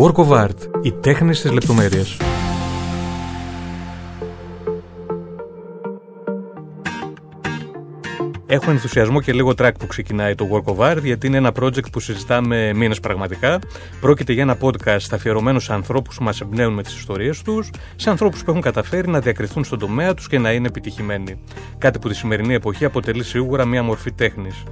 Work of Art. Οι τέχνες της λεπτομέρειας. Έχω ενθουσιασμό και λίγο track που ξεκινάει το Work of Art, γιατί είναι ένα project που συζητάμε μήνες πραγματικά. Πρόκειται για ένα podcast αφιερωμένος σε ανθρώπους που μας εμπνέουν με τις ιστορίες τους, σε ανθρώπους που έχουν καταφέρει να διακριθούν στον τομέα τους και να είναι επιτυχημένοι. Κάτι που τη σημερινή εποχή αποτελεί σίγουρα μία μορφή τέχνης.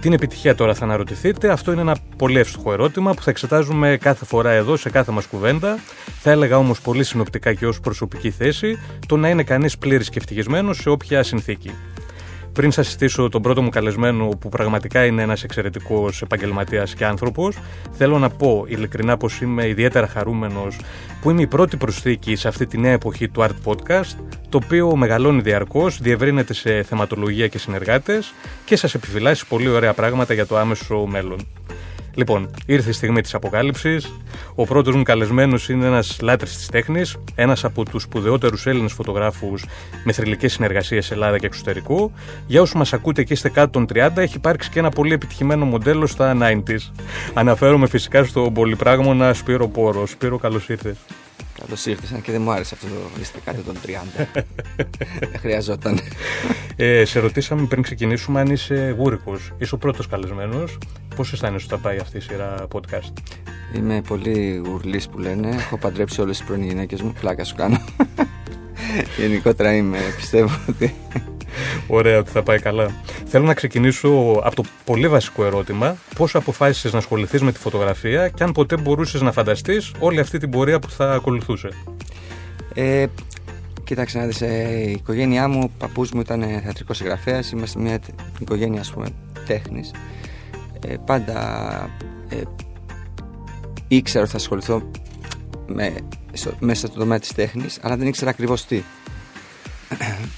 Την επιτυχία τώρα θα αναρωτηθείτε. Αυτό είναι ένα πολύ εύστοχο ερώτημα που θα εξετάζουμε κάθε φορά εδώ σε κάθε μας κουβέντα. Θα έλεγα όμως πολύ συνοπτικά και ως προσωπική θέση το να είναι κανείς πλήρης και ευτυχισμένος σε όποια συνθήκη. Πριν σας συστήσω τον πρώτο μου καλεσμένο, που πραγματικά είναι ένας εξαιρετικός επαγγελματίας και άνθρωπος, θέλω να πω ειλικρινά πως είμαι ιδιαίτερα χαρούμενος που είμαι η πρώτη προσθήκη σε αυτή τη νέα εποχή του Art Podcast, το οποίο μεγαλώνει διαρκώς, διευρύνεται σε θεματολογία και συνεργάτες και σας επιφυλάσσει πολύ ωραία πράγματα για το άμεσο μέλλον. Λοιπόν, ήρθε η στιγμή της αποκάλυψης. Ο πρώτος μου καλεσμένος είναι ένας λάτρης της τέχνης, ένας από τους σπουδαιότερους Έλληνες φωτογράφους με θρηλυκές συνεργασίες σε Ελλάδα και εξωτερικό. Για όσους μας ακούτε και είστε κάτω των 30, έχει υπάρξει και ένα πολύ επιτυχημένο μοντέλο στα 90s. Αναφέρομαι φυσικά στον πολυπράγμονα Σπύρο Πόρο. Σπύρο, καλώς ήρθες. Καλώ ήρθε, και δεν μου άρεσε αυτό το είστε κάτω των 30. δεν χρειαζόταν. Ε, σε ρωτήσαμε πριν ξεκινήσουμε αν είσαι γούρικος. Είσαι ο πρώτος καλεσμένος. Πώς αισθάνεσαι όταν πάει αυτή η σειρά podcast; Είμαι πολύ γουρλής που λένε. Έχω παντρέψει όλες τις πρώην γυναίκες μου. Πλάκα σου κάνω. Γενικότερα είμαι, πιστεύω ότι. Ωραία, ότι θα πάει καλά. Θέλω να ξεκινήσω από το πολύ βασικό ερώτημα. Πώς αποφάσισες να ασχοληθείς με τη φωτογραφία και αν ποτέ μπορούσες να φανταστείς όλη αυτή την πορεία που θα ακολουθούσε; Ε, κοίταξε να δεις, ε, η οικογένειά μου, ο παππούς μου ήταν θεατρικός συγγραφέας, είμαστε μια οικογένεια ας πούμε τέχνης. Ε, πάντα ε, ήξερα ότι θα ασχοληθώ με, μέσα στο τομέα της τέχνης, αλλά δεν ήξερα ακριβώς τι.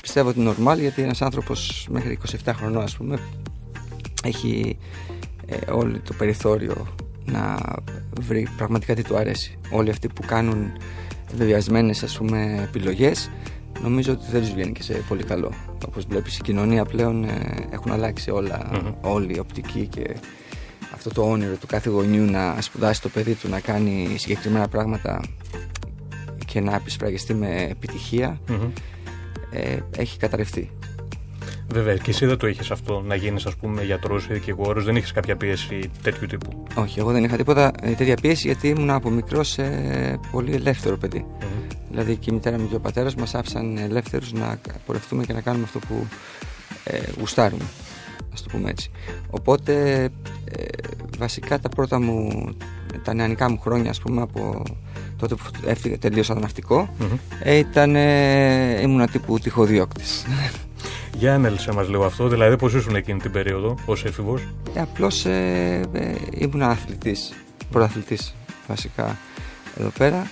Πιστεύω ότι είναι normal γιατί ένας άνθρωπος μέχρι 27 χρονών ας πούμε έχει ε, όλο το περιθώριο να βρει πραγματικά τι του αρέσει. Όλοι αυτοί που κάνουν βεβαιασμένες ας πούμε επιλογές νομίζω ότι δεν τους βγαίνει και σε πολύ καλό. Όπως βλέπεις η κοινωνία πλέον ε, έχουν αλλάξει όλα, mm-hmm. όλη η οπτική και αυτό το όνειρο του κάθε γονιού να σπουδάσει το παιδί του να κάνει συγκεκριμένα πράγματα και να επισφραγιστεί με επιτυχία ε, έχει καταρρευτεί. Βέβαια, και εσύ δεν το είχες αυτό να γίνεις, ας πούμε, γιατρός ή δικηγόρο, δεν είχες κάποια πίεση τέτοιου τύπου; Όχι, εγώ δεν είχα τίποτα ε, τέτοια πίεση γιατί ήμουν από μικρός ε, πολύ ελεύθερο παιδί. Mm-hmm. Δηλαδή και η μητέρα μου και ο πατέρας μας άφησαν ελεύθερους να πορευτούμε και να κάνουμε αυτό που ε, γουστάρουμε. Α το πούμε έτσι. Οπότε ε, βασικά τα πρώτα μου, τα νεανικά μου χρόνια, ας πούμε, από τότε που έφυγε, τελείωσα το ναυτικό, mm-hmm. ήταν, ε, ήμουν τύπου τυχοδιώκτης. Για ανέλησε μας λίγο αυτό, δηλαδή πώς ήσουν εκείνη την περίοδο ως έφηβος; Ε, απλώς ε, ε, ήμουν αθλητής, πρωταθλητής βασικά εδώ πέρα,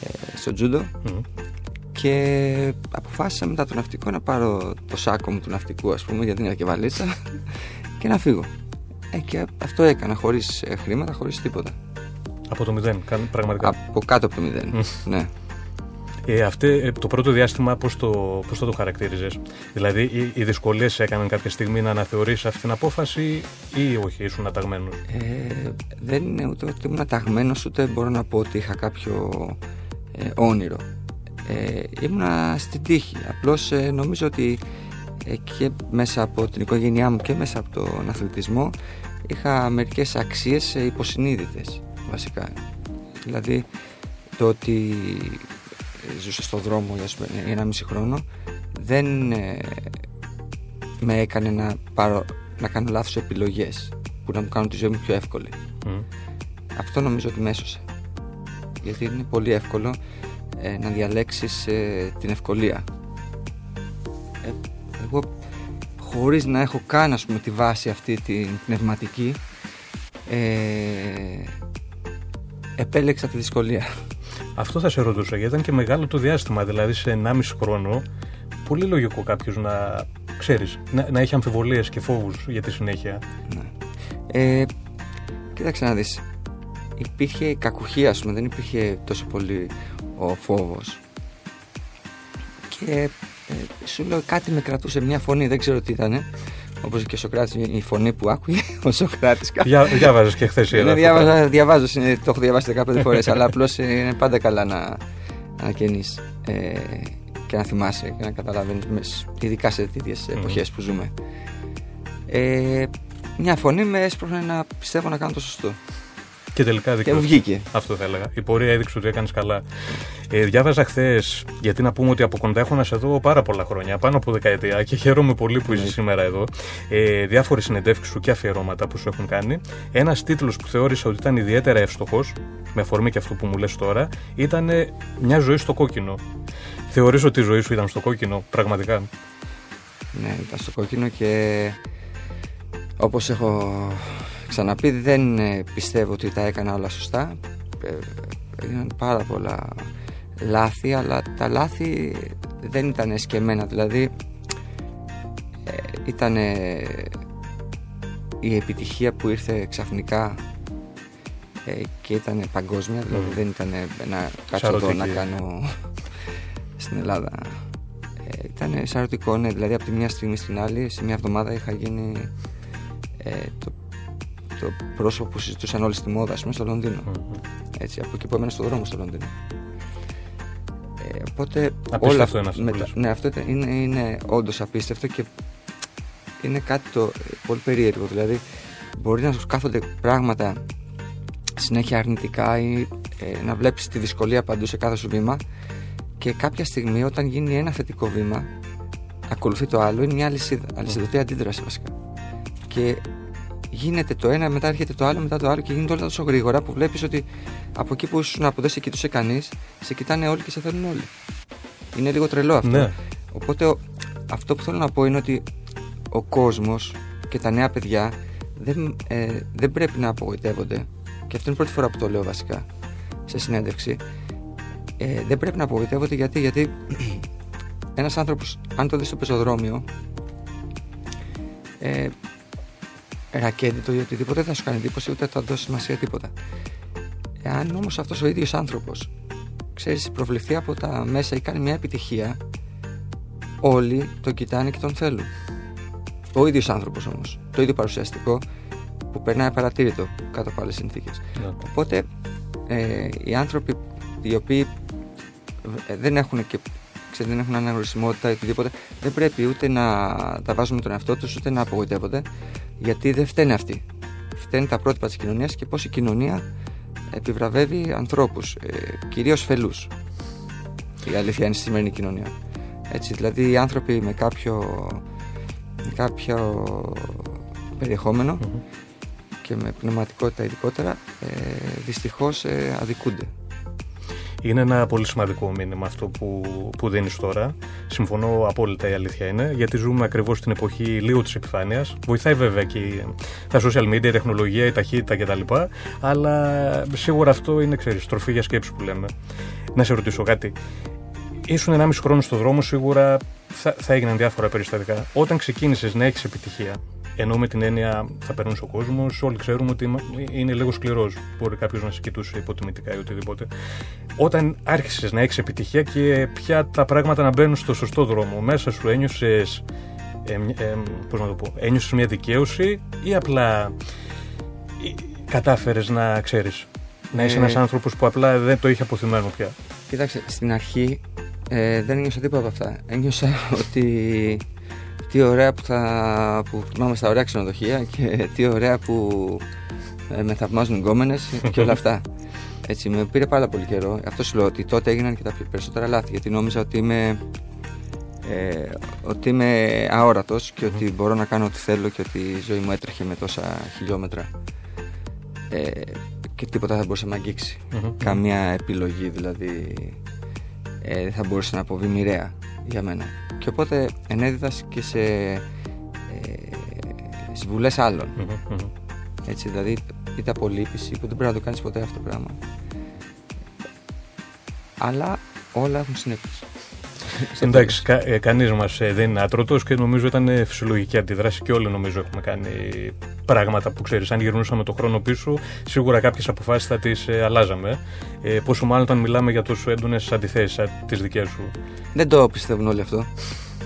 ε, στο τζούντο και αποφάσισα μετά το ναυτικό να πάρω το σάκο μου του ναυτικού ας πούμε γιατί είναι και βαλίτσα και να φύγω. Ε, και αυτό έκανα χωρίς ε, χρήματα, χωρίς τίποτα. Από το μηδέν, πραγματικά. Από κάτω από το μηδέν, ναι. Ε, αυτή, ε, το πρώτο διάστημα πώς το, πώς το, το χαρακτήριζες; Δηλαδή οι, οι δυσκολίες έκαναν κάποια στιγμή να αναθεωρήσεις αυτή την απόφαση ή όχι ήσουν αταγμένος; Ε, Δεν είναι ούτε ότι ήμουν αταγμένος ούτε μπορώ να πω ότι είχα κάποιο ε, όνειρο ε, Ήμουνα στην τύχη Απλώς ε, νομίζω ότι ε, και μέσα από την οικογένειά μου και μέσα από τον αθλητισμό είχα μερικές αξίες υποσυνείδητες βασικά Δηλαδή το ότι ζούσα στο δρόμο για ένα μισή χρόνο δεν ε, με έκανε να, πάρω, να κάνω λάθος επιλογές που να μου κάνουν τη ζωή μου πιο εύκολη. Αυτό νομίζω ότι με έσωσε. Γιατί είναι πολύ εύκολο ε, να διαλέξεις ε, την ευκολία. εγώ χωρίς να έχω καν ας πούμε, τη βάση αυτή την πνευματική επέλεξα τη δυσκολία. Αυτό θα σε ρωτούσα, γιατί ήταν και μεγάλο το διάστημα, δηλαδή σε 1,5 χρόνο. Πολύ λογικό κάποιος να ξέρεις, να, να έχει αμφιβολίες και φόβους για τη συνέχεια. Ναι. Ε, κοίταξε να δεις. Υπήρχε κακουχία, ας πούμε, δεν υπήρχε τόσο πολύ ο φόβος. Και ε, σου λέω κάτι με κρατούσε μια φωνή, δεν ξέρω τι ήταν. Όπως και ο Σοκράτης, η φωνή που άκουγε ο Σοκράτης. Διά, διάβαζες και χθες η ναι, διάβαζα, διαβάζω, το έχω διαβάσει 15 φορές, αλλά απλώς είναι πάντα καλά να, να ε, και να θυμάσαι και να καταλαβαίνεις, ειδικά σε τέτοιες mm. εποχές που ζούμε. Ε, μια φωνή με έσπρωχνε να πιστεύω να κάνω το σωστό. Και τελικά Και βγήκε. Αυτό θα έλεγα. Η πορεία έδειξε ότι έκανες καλά. Ε, διάβαζα χθες, γιατί να πούμε ότι από κοντά έχω να σε δω πάρα πολλά χρόνια, πάνω από δεκαετία και χαίρομαι πολύ που είσαι ναι. σήμερα εδώ. Ε, Διάφορες συνεντεύξεις σου και αφιερώματα που σου έχουν κάνει. Ένας τίτλος που θεώρησα ότι ήταν ιδιαίτερα εύστοχος, με αφορμή και αυτό που μου λες τώρα, ήταν Μια ζωή στο κόκκινο. Θεωρείς ότι η ζωή σου ήταν στο κόκκινο, πραγματικά; Ναι, ήταν στο κόκκινο και όπως έχω ξαναπεί δεν ε, πιστεύω ότι τα έκανα όλα σωστά. Έγιναν πάρα πολλά λάθη, αλλά τα λάθη δεν ήταν εσκεμμένα. Δηλαδή ε, ήταν η επιτυχία που ήρθε ξαφνικά ε, και ήταν παγκόσμια, δηλαδή mm. δεν ήταν να κάτσω εδώ να κάνω στην Ελλάδα. Ε, ήταν σαρωτικό, ναι, δηλαδή από τη μια στιγμή στην άλλη, σε μια εβδομάδα είχα γίνει ε, το, το πρόσωπο που συζητούσαν όλοι στη μόδα, πούμε, στο Λονδίνο. Έτσι, από εκεί που έμενα στον δρόμο στο Λονδίνο. Ε, οπότε όλα αυτό είναι μετα... Ναι, αυτό είναι, είναι όντως απίστευτο και είναι κάτι το πολύ περίεργο. Δηλαδή, μπορεί να σου κάθονται πράγματα συνέχεια αρνητικά ή ε, να βλέπεις τη δυσκολία παντού σε κάθε σου βήμα και κάποια στιγμή όταν γίνει ένα θετικό βήμα ακολουθεί το άλλο, είναι μια αλυσίδα, αλυσιδωτή αντίδραση βασικά. Και γίνεται το ένα, μετά έρχεται το άλλο, μετά το άλλο και γίνεται όλα τόσο γρήγορα που βλέπεις ότι από εκεί που ήσουν που δεν σε κοιτούσε κανείς, σε κοιτάνε όλοι και σε θέλουν όλοι. Είναι λίγο τρελό αυτό. Ναι. Οπότε αυτό που θέλω να πω είναι ότι ο κόσμος και τα νέα παιδιά δεν, ε, δεν πρέπει να απογοητεύονται. Και αυτό είναι η πρώτη φορά που το λέω βασικά σε συνέντευξη ε, δεν πρέπει να απογοητεύονται γιατί, γιατί ένας άνθρωπος, αν το δεις στο πεζοδρόμιο, ε, ρακέτητο ή οτιδήποτε, δεν θα σου κάνει εντύπωση ούτε θα δώσει σημασία τίποτα. Εάν όμως αυτός ο ίδιος άνθρωπος, ξέρεις, προβληθεί από τα μέσα ή κάνει μια επιτυχία, όλοι τον κοιτάνε και τον θέλουν. Ο ίδιος άνθρωπος όμως, το ίδιο παρουσιαστικό, που περνάει παρατήρητο κάτω από άλλες συνθήκες. Ναι. Οπότε ε, οι άνθρωποι οι οποίοι ε, δεν έχουν και ξέρετε, δεν έχουν αναγνωρισιμότητα ή οτιδήποτε, δεν πρέπει ούτε να τα βάζουν με τον εαυτό τους ούτε να απογοητεύονται, γιατί δεν φταίνε αυτοί. Φταίνουν τα πρότυπα της κοινωνίας και πώς η κοινωνία επιβραβεύει ανθρώπους, ε, κυρίως φελούς. Η αλήθεια είναι στη σημερινή κοινωνία. Έτσι, δηλαδή οι άνθρωποι με κάποιο, με κάποιο περιεχομενο και με πνευματικότητα ειδικότερα ε, δυστυχώς ε, αδικούνται. Είναι ένα πολύ σημαντικό μήνυμα αυτό που, που δίνεις τώρα. Συμφωνώ απόλυτα η αλήθεια είναι, γιατί ζούμε ακριβώς στην εποχή λίγο της επιφάνειας. Βοηθάει βέβαια και τα social media, η τεχνολογία, η ταχύτητα κτλ. Αλλά σίγουρα αυτό είναι, ξέρεις, τροφή για σκέψη που λέμε. Να σε ρωτήσω κάτι. Ήσουν 1,5 χρόνο στο δρόμο, σίγουρα θα, θα έγιναν διάφορα περιστατικά. Όταν ξεκίνησες να έχεις επιτυχία, ενώ με την έννοια θα περνούσε ο κόσμος, όλοι ξέρουμε ότι είναι λίγο σκληρός. Μπορεί κάποιος να σε κοιτούσε υποτιμητικά ή οτιδήποτε. Όταν άρχισες να έχεις επιτυχία και πια τα πράγματα να μπαίνουν στο σωστό δρόμο, μέσα σου ένιωσες. Ε, ε, πώς να το πω, ένιωσες μια δικαίωση ή απλά ε, κατάφερες να ξέρεις να είσαι ε, ένας άνθρωπος που απλά δεν το είχε αποθυμένο πια; Κοίταξε, στην αρχή ε, δεν ένιωσα τίποτα από αυτά. Ένιωσα ότι τι ωραία που, θα, που πάμε στα ωραία ξενοδοχεία και τι ωραία που ε, με θαυμάζουν γκόμενες και όλα αυτά. Έτσι, με πήρε πάρα πολύ καιρό. Αυτό σου λέω ότι τότε έγιναν και τα περισσότερα λάθη γιατί νόμιζα ότι είμαι, ε, ότι είμαι αόρατος και ότι μπορώ να κάνω ό,τι θέλω και ότι η ζωή μου έτρεχε με τόσα χιλιόμετρα ε, και τίποτα δεν μπορούσε να με αγγιξει Καμία επιλογή δηλαδή ε, δεν θα μπορούσε να αποβεί μοιραία για μένα. Και οπότε ενέδιδα και σε ε, συμβουλές Έτσι, δηλαδή είτε απολύπηση που δεν πρέπει να το κάνεις ποτέ αυτό το πράγμα. Αλλά όλα έχουν συνέπειες. Εντάξει, κα, ε, κανείς μας ε, δεν είναι άτρωτος και νομίζω ήταν ε, φυσιολογική αντιδράση και όλοι νομίζω έχουμε κάνει πράγματα που ξέρεις. Αν γυρνούσαμε το χρόνο πίσω, σίγουρα κάποιες αποφάσεις θα τις ε, αλλάζαμε. Ε, πόσο μάλλον όταν μιλάμε για τόσο έντονες αντιθέσεις τις δικές σου. Δεν το πιστεύουν όλοι αυτό.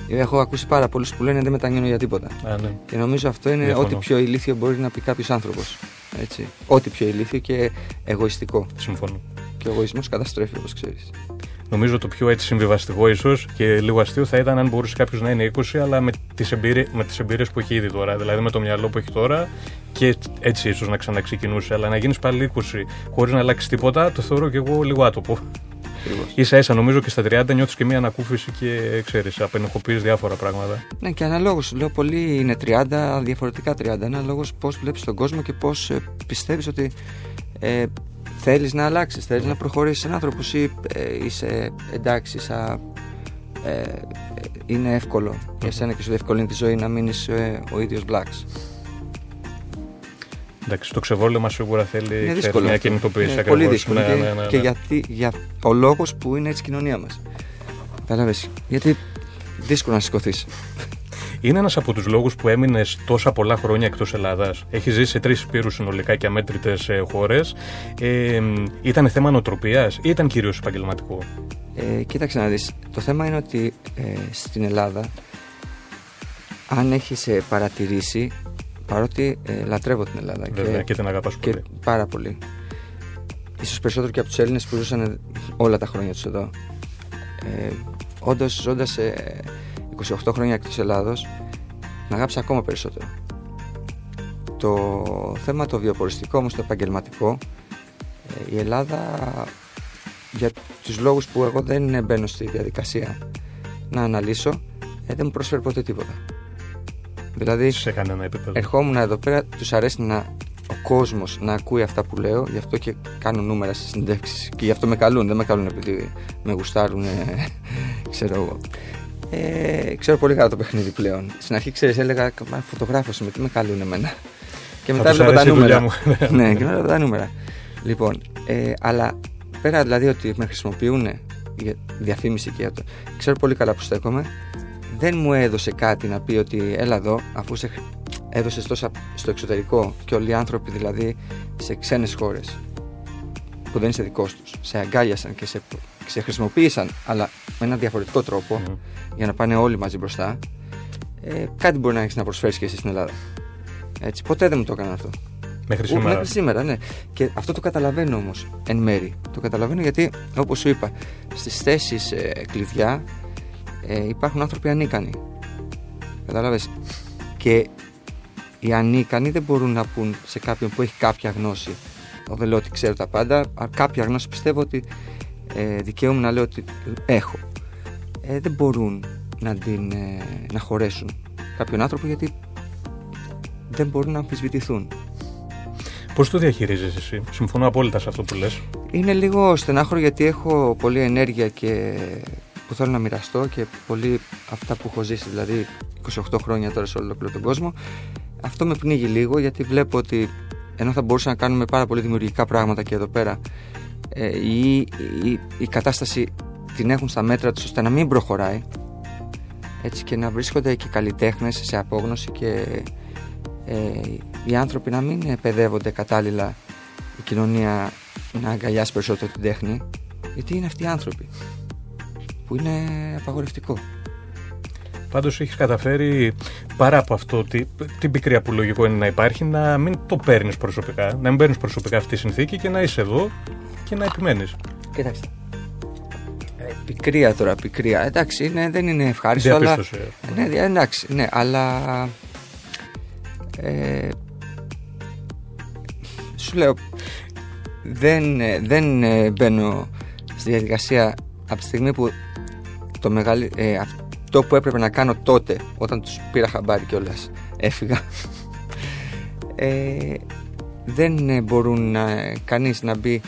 Έχω ακούσει πάρα πολλούς που λένε δεν μετανιώνω για τίποτα. Α, ναι. Και νομίζω αυτό είναι Διαφωνώ. ό,τι πιο ηλίθιο μπορεί να πει κάποιος άνθρωπος. Έτσι. Ό,τι πιο ηλίθιο και εγωιστικό. Συμφωνώ. Και ο εγωισμός καταστρέφει, όπως ξέρεις. Νομίζω το πιο έτσι συμβιβαστικό ίσως και λίγο αστείο θα ήταν αν μπορούσε κάποιος να είναι 20, αλλά με τις εμπειρίες τις εμπειρίες που έχει ήδη τώρα. Δηλαδή με το μυαλό που έχει τώρα και έτσι ίσως να ξαναξεκινούσε. Αλλά να γίνεις πάλι 20 χωρίς να αλλάξεις τίποτα, το θεωρώ και εγώ λίγο άτομο. σα ίσα νομίζω και στα 30 νιώθεις και μια ανακούφιση και ξέρεις, απενεχοποιεί διάφορα πράγματα. Ναι, και αναλόγως. Λέω πολλοί είναι 30, διαφορετικά 30. Αναλόγως πώς βλέπεις τον κόσμο και πώς ε, πιστεύεις ότι ε, θέλεις να αλλάξεις, θέλεις να προχωρήσεις έναν άνθρωπο ή ε, είσαι εντάξει, σα, ε, είναι εύκολο για εσένα και σου διευκολύνει τη ζωή να μείνεις ε, ο ίδιος blacks. Εντάξει, το ξεβόλαιο μα σίγουρα θέλει Είναι ξέρεις, δύσκολο. μια αυτό. κινητοποίηση Είναι ακριβώς. πολύ δύσκολο. Ναι, και, ναι, ναι, και ναι. γιατί, για ο λόγος που είναι έτσι η κοινωνία μας. Κατάλαβες; Γιατί δύσκολο να σηκωθείς. Είναι ένας από τους λόγους που έμεινες τόσα πολλά χρόνια εκτός Ελλάδας; Έχεις ζήσει σε τρεις υπήρου συνολικά και αμέτρητες χώρες. Ε, ήταν θέμα νοοτροπίας ή ήταν κυρίως επαγγελματικό; Ε, κοίταξε να δεις, το θέμα είναι ότι ε, στην Ελλάδα αν έχεις ε, παρατηρήσει, παρότι ε, λατρεύω την Ελλάδα Βέβαια, και, την αγαπάς και πολύ. πάρα πολύ, ίσως περισσότερο και από τους Έλληνες που ζούσαν όλα τα χρόνια τους εδώ. Ε, όντως ζώντας ε, 28 χρόνια εκτός Ελλάδος, να αγάπησα ακόμα περισσότερο. Το θέμα το βιοποριστικό όμως, το επαγγελματικό, ε, η Ελλάδα για τους λόγους που εγώ δεν μπαίνω στη διαδικασία να αναλύσω ε, δεν μου προσφέρει ποτέ τίποτα. Δηλαδή Σε κανένα επίπεδο. ερχόμουν εδώ πέρα, τους αρέσει να, ο κόσμος να ακούει αυτά που λέω γι' αυτό και κάνω νούμερα στις συνεντεύξεις και γι' αυτό με καλούν, δεν με καλούν επειδή με γουστάρουν ε, ξέρω εγώ. Ε, ξέρω πολύ καλά το παιχνίδι πλέον. Στην αρχή ξέρεις έλεγα «Μα, φωτογράφος είμαι, τι με καλούν εμένα. Και Θα μετά τους βλέπω τα αρέσει η δουλειά νούμερα. μου. ναι, και μετά τα νούμερα. Λοιπόν, ε, αλλά πέρα δηλαδή ότι με χρησιμοποιούν για διαφήμιση και για το. Ξέρω πολύ καλά που στέκομαι. Δεν μου έδωσε κάτι να πει ότι έλα εδώ, αφού σε έδωσες τόσα στο εξωτερικό και όλοι οι άνθρωποι δηλαδή σε ξένες χώρες που δεν είσαι δικός τους, σε αγκάλιασαν και σε, και σε χρησιμοποίησαν, αλλά με έναν διαφορετικό τρόπο Μμμ. για να πάνε όλοι μαζί μπροστά. Ε, κάτι μπορεί να έχεις να προσφέρεις και εσύ στην Ελλάδα. Έτσι, ποτέ δεν μου το έκαναν αυτό. Μέχρι Ου, σήμερα. Μέχρι σήμερα, ναι. Και αυτό το καταλαβαίνω όμως εν μέρη. Το καταλαβαίνω γιατί, όπως σου είπα, στις θέσεις ε, κλειδιά ε, υπάρχουν άνθρωποι ανίκανοι. Κατάλαβες; Και οι ανίκανοι δεν μπορούν να πούν σε κάποιον που έχει κάποια γνώση. Εγώ δεν λέω ότι ξέρω τα πάντα, αλλά κάποια γνώση πιστεύω ότι ε, δικαίωμαι να λέω ότι έχω. Ε, δεν μπορούν να, την, ε, να χωρέσουν κάποιον άνθρωπο γιατί δεν μπορούν να αμφισβητηθούν. Πώς το διαχειρίζεσαι εσύ, Συμφωνώ απόλυτα σε αυτό που λες. Είναι λίγο στενάχωρο γιατί έχω πολλή ενέργεια και που θέλω να μοιραστώ και πολύ αυτά που έχω ζήσει, δηλαδή 28 χρόνια τώρα σε όλο τον κόσμο. Αυτό με πνίγει λίγο γιατί βλέπω ότι ενώ θα μπορούσαμε να κάνουμε πάρα πολύ δημιουργικά πράγματα και εδώ πέρα ε, η, η, η κατάσταση την έχουν στα μέτρα τους ώστε να μην προχωράει έτσι και να βρίσκονται και καλλιτέχνες σε απόγνωση και ε, οι άνθρωποι να μην παιδεύονται κατάλληλα η κοινωνία να αγκαλιάσει περισσότερο την τέχνη γιατί είναι αυτοί οι άνθρωποι που είναι απαγορευτικό. Πάντως έχεις καταφέρει παρά από αυτό τη, την πικρία που λογικό είναι να υπάρχει να μην το παίρνεις προσωπικά, να μην παίρνεις προσωπικά αυτή τη συνθήκη και να είσαι εδώ και να επιμένεις. Κοιτάξτε. Ε, πικρία τώρα, πικρία. Εντάξει, είναι, δεν είναι ευχάριστο, αλλά. Διαπίστωσε. Ναι, δια- εντάξει, ναι, αλλά. Ε, σου λέω. Δεν, ε, δεν ε, μπαίνω στη διαδικασία από τη στιγμή που το μεγαλύ, ε, αυτό που έπρεπε να κάνω τότε, όταν τους πήρα χαμπάρι κιόλας, έφυγα. Ε, δεν ε, μπορούν να, κανείς να μπει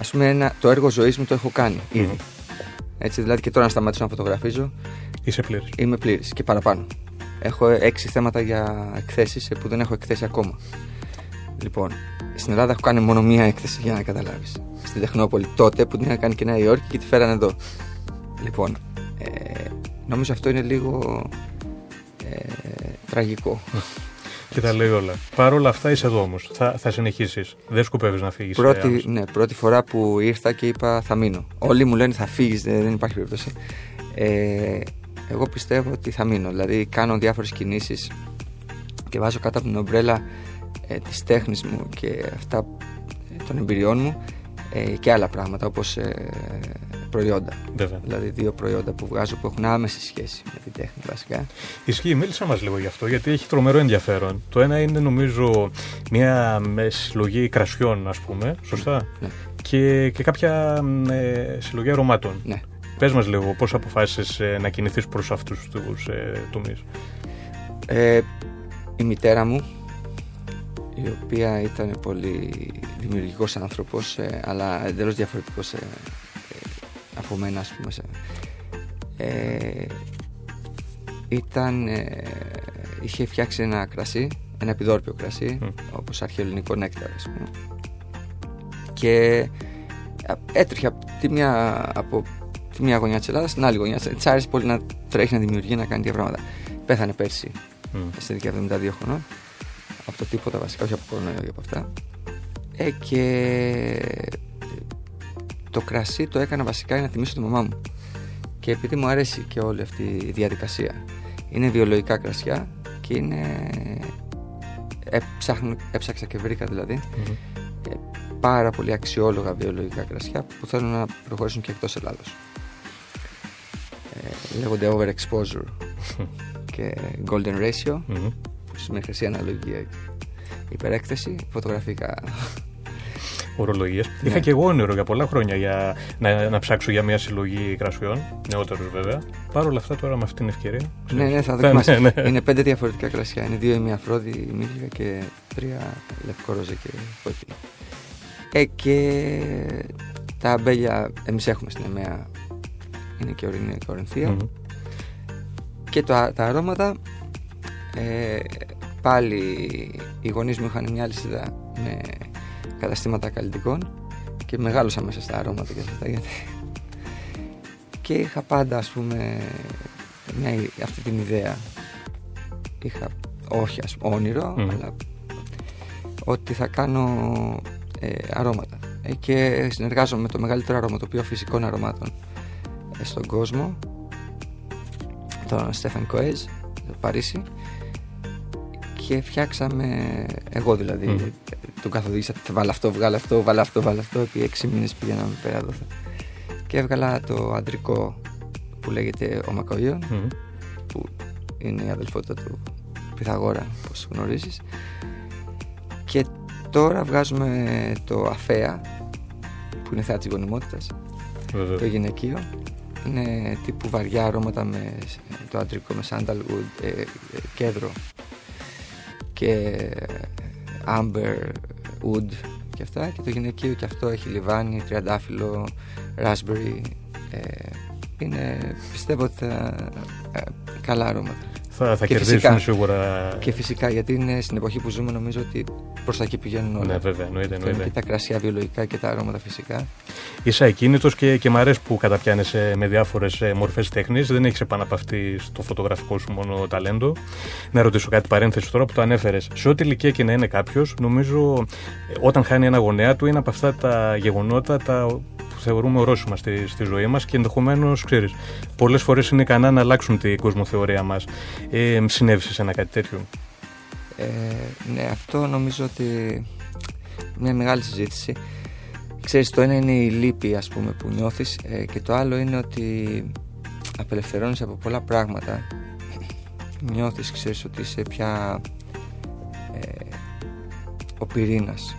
ας πούμε ένα, το έργο ζωής μου το έχω κάνει ήδη. Μμμ. έτσι δηλαδή και τώρα να σταματήσω να φωτογραφίζω Είσαι πλήρης. είμαι πλήρης και παραπάνω. Έχω έξι θέματα για εκθέσεις ε, που δεν έχω εκθέσει ακόμα. Λοιπόν στην Ελλάδα έχω κάνει μόνο μία έκθεση για να καταλάβεις. Στην Τεχνόπολη τότε που την είχα κάνει και Νέα Υόρκη και τη φέρανε εδώ. Λοιπόν ε, νομίζω αυτό είναι λίγο ε, τραγικό Και τα λέει όλα. Παρ' όλα αυτά είσαι εδώ όμως. Θα, θα συνεχίσεις. Δεν σκοπεύεις να φύγεις. ε, Πρώτη, άμεσα. ναι, πρώτη φορά που ήρθα και είπα θα μείνω. Όλοι μου λένε θα φύγεις, δεν, δεν υπάρχει περίπτωση. Ε, εγώ πιστεύω ότι θα μείνω. Δηλαδή κάνω διάφορες κινήσεις και βάζω κάτω από την ομπρέλα ε, της τέχνης μου και αυτά ε, των εμπειριών μου ε, και άλλα πράγματα όπως ε, προϊόντα. Βέβαια. Δηλαδή δύο προϊόντα που βγάζω που έχουν άμεση σχέση με την τέχνη βασικά. Ισχύει, μίλησα μας λίγο γι' αυτό γιατί έχει τρομερό ενδιαφέρον. Το ένα είναι νομίζω μια ε, συλλογή κρασιών ας πούμε, σωστά; Ναι. Και, και κάποια ε, συλλογή αρωμάτων. Ναι. Πες μας λίγο πώς αποφάσισες ε, να κινηθείς προς αυτούς τους ε, τομείς; Ε, η μητέρα μου η οποία ήταν πολύ δημιουργικός άνθρωπος ε, αλλά εντελώς διαφορετικός ε, ε, από μένα ας πούμε σε- ε, ήταν ε, είχε φτιάξει ένα κρασί ένα επιδόρπιο κρασί Μμ. όπως αρχαιοελληνικό νέκταρ ας πούμε. Και α, έτρεχε από τη μια, από τη μια γωνιά της Ελλάδας στην άλλη γωνιά. Της Της άρεσε πολύ να τρέχει, να δημιουργεί, να κάνει τέτοια πράγματα πέθανε πέρσι Μμ. σε ηλικία 72 χρονών. Από το τίποτα βασικά, όχι από κορονοϊό ή από αυτά. Ε, και το κρασί το έκανα βασικά για να τιμήσω τη μαμά μου και επειδή μου αρέσει και όλη αυτή η διαδικασία είναι βιολογικά κρασιά και είναι έψαχνω, έψαξα και βρήκα δηλαδή Μμμ. ε, πάρα πολύ αξιόλογα βιολογικά κρασιά που θέλουν να προχωρήσουν και εκτός Ελλάδος ε, λέγονται overexposure και golden ratio Μμμ. που σημαίνει χρυσή αναλογία υπερέκθεση φωτογραφικά Ορολογίες. Ναι. Είχα και εγώ όνειρο για πολλά χρόνια για να, να ψάξω για μια συλλογή κρασιών, νεότερους βέβαια. Παρ' όλα αυτά τώρα με αυτή την ευκαιρία. ναι ναι θα Ναι, δοκιμάσεις ναι, ναι. είναι πέντε διαφορετικά κρασιά είναι δύο ημιαφρόδι ημίλια και τρία λευκό ροζέ και κόκκινο ε, και τα αμπέλια εμείς έχουμε στην ΕΜΕΑ είναι και ορεινή και ορενθία Μμμ. και το, τα αρώματα ε, πάλι οι γονείς μου είχαν μια αλυσίδα με καταστήματα καλλιτικών και μεγάλωσα μέσα στα αρώματα και σε αυτά γιατί και είχα πάντα ας πούμε μια, αυτή την ιδέα. Είχα όχι ας πούμε όνειρο Μμμ. αλλά ότι θα κάνω ε, αρώματα. Ε, και συνεργάζομαι με το μεγαλύτερο αρωματοποιό φυσικών αρωμάτων ε, στον κόσμο τον Στέφαν Κοέζ στο Παρίσι και φτιάξαμε εγώ δηλαδή Μμμ. τον καθοδήγησα θα βάλω αυτό, βγάλω αυτό, βάλω αυτό, βάλω αυτό επί έξι μήνες πήγαμε πέρα εδώ και έβγαλα το αντρικό που λέγεται ο Μακοίων Μμμ. που είναι η αδελφότητα του Πυθαγόρα όπως γνωρίζεις και τώρα βγάζουμε το Αφέα που είναι θέα της γονιμότητας Βέβαια. το γυναικείο είναι τύπου βαριά αρώματα με το αντρικό με sandalwood, ε, ε, κέντρο και amber wood και αυτά. Και το γυναικείο και αυτό έχει λιβάνι, τριαντάφυλλο, raspberry ε, είναι πιστεύω ότι θα, ε, καλά αρώματα Θα, θα Και κερδίσουν φυσικά. σίγουρα. και φυσικά γιατί είναι στην εποχή που ζούμε νομίζω ότι προς τα εκεί πηγαίνουν όλα Ναι, βέβαια, εννοείται. Θέλουν εννοείται. και τα κρασιά βιολογικά και τα αρώματα φυσικά Είσαι ακίνητος και, και μ' αρέσει που καταπιάνεσαι με διάφορες μορφές τέχνης. Δεν έχεις επαναπαυτεί στο φωτογραφικό σου μόνο ταλέντο. Να ρωτήσω κάτι παρένθεση τώρα που το ανέφερες. Σε ό,τι ηλικία και να είναι κάποιος, νομίζω ε, όταν χάνει ένα γονέα του είναι από αυτά τα γεγονότα τα που θεωρούμε ορόσημα στη, στη ζωή μας και ενδεχομένως, ξέρεις, πολλές φορές είναι ικανά να αλλάξουν την κοσμοθεωρία μας. Ε, συνέβη σε ένα κάτι τέτοιο; Ε, ναι, αυτό νομίζω ότι μια μεγάλη συζήτηση. Ξέρεις, το ένα είναι η λύπη ας πούμε που νιώθεις ε, και το άλλο είναι ότι απελευθερώνεις από πολλά πράγματα. Νιώθεις, ξέρεις ότι είσαι πια ε, ο πυρήνας